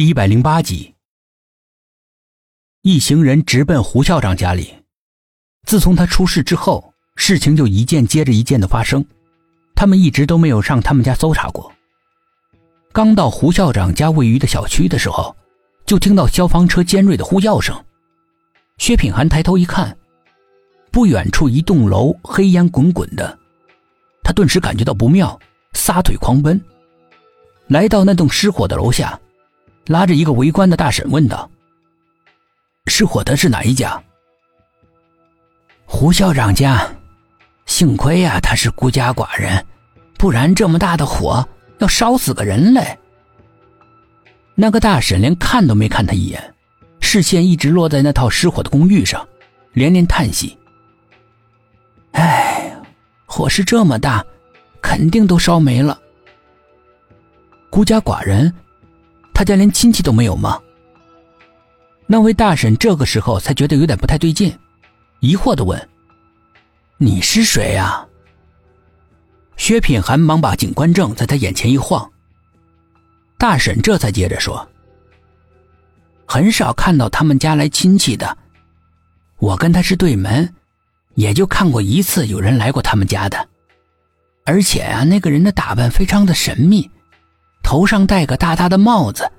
第一百零八集，一行人直奔胡校长家里。自从他出事之后，事情就一件接着一件的发生，他们一直都没有上他们家搜查过。刚到胡校长家位于的小区的时候，就听到消防车尖锐的呼叫声。薛品涵抬头一看，不远处一栋楼黑烟滚滚的，他顿时感觉到不妙，撒腿狂奔，来到那栋失火的楼下。拉着一个围观的大婶问道：“失火的是哪一家？”胡校长家。幸亏呀，他是孤家寡人，不然这么大的火要烧死个人嘞。那个大婶连看都没看他一眼，视线一直落在那套失火的公寓上，连连叹息：“哎，火势这么大，肯定都烧没了。孤家寡人。”他家连亲戚都没有吗？那位大婶这个时候才觉得有点不太对劲，疑惑的问：“你是谁呀？”薛品涵忙把警官证在他眼前一晃，大婶这才接着说：“很少看到他们家来亲戚的，我跟他是对门，也就看过一次有人来过他们家的，而且啊，那个人的打扮非常的神秘。”头上戴个大大的帽子，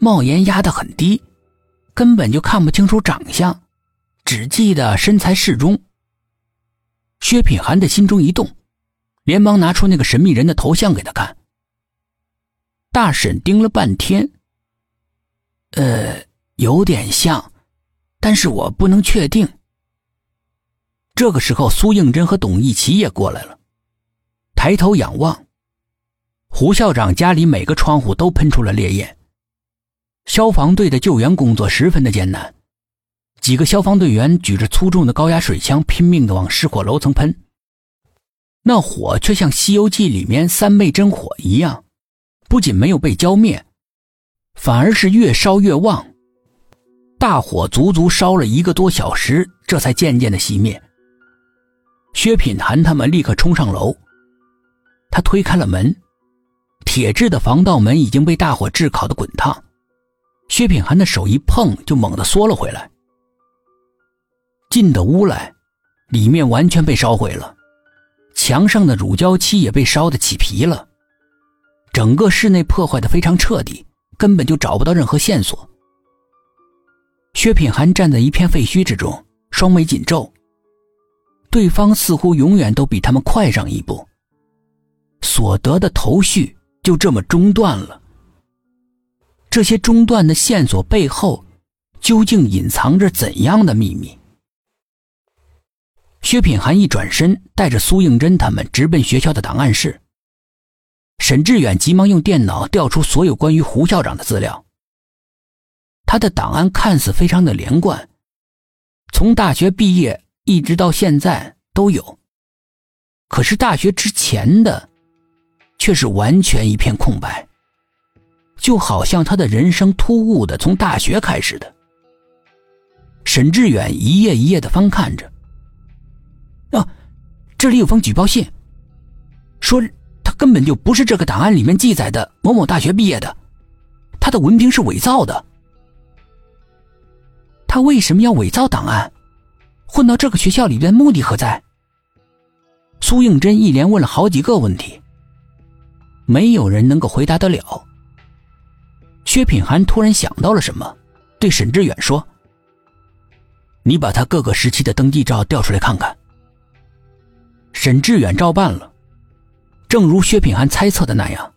帽檐压得很低，根本就看不清楚长相，只记得身材适中。薛品涵的心中一动，连忙拿出那个神秘人的头像给他看。大婶盯了半天，呃，有点像，但是我不能确定。这个时候，苏应真和董一奇也过来了，抬头仰望。胡校长家里每个窗户都喷出了烈焰，消防队的救援工作十分的艰难。几个消防队员举着粗重的高压水枪，拼命的往失火楼层喷。那火却像《西游记》里面三昧真火一样，不仅没有被浇灭，反而是越烧越旺。大火足足烧了一个多小时，这才渐渐的熄灭。薛品涵他们立刻冲上楼，他推开了门。铁质的防盗门已经被大火炙烤的滚烫，薛品涵的手一碰就猛地缩了回来。进的屋来，里面完全被烧毁了，墙上的乳胶漆也被烧得起皮了，整个室内破坏的非常彻底，根本就找不到任何线索。薛品涵站在一片废墟之中，双眉紧皱。对方似乎永远都比他们快上一步，所得的头绪。就这么中断了。这些中断的线索背后，究竟隐藏着怎样的秘密？薛品涵一转身，带着苏应真他们直奔学校的档案室。沈志远急忙用电脑调出所有关于胡校长的资料。他的档案看似非常的连贯，从大学毕业一直到现在都有，可是大学之前的。却是完全一片空白，就好像他的人生突兀的从大学开始的。沈志远一页一页的翻看着，啊，这里有封举报信，说他根本就不是这个档案里面记载的某某大学毕业的，他的文凭是伪造的。他为什么要伪造档案？混到这个学校里边目的何在？苏应真一连问了好几个问题。没有人能够回答得了。薛品涵突然想到了什么，对沈志远说：“你把他各个时期的登记照调出来看看。”沈志远照办了。正如薛品涵猜测的那样，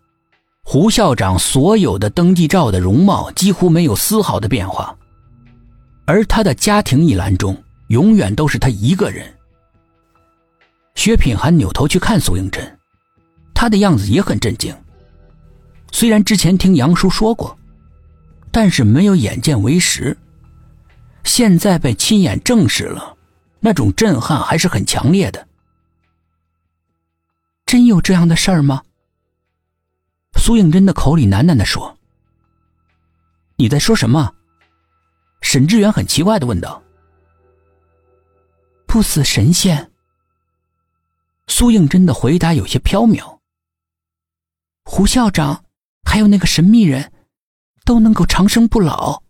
胡校长所有的登记照的容貌几乎没有丝毫的变化，而他的家庭一栏中永远都是他一个人。薛品涵扭头去看苏应真。他的样子也很震惊。虽然之前听杨叔说过，但是没有眼见为实。现在被亲眼证实了，那种震撼还是很强烈的。真有这样的事儿吗？苏应真的口里喃喃的说：“你在说什么？”沈志远很奇怪的问道。“不死神仙。”苏应真的回答有些飘渺。胡校长，还有那个神秘人，都能够长生不老。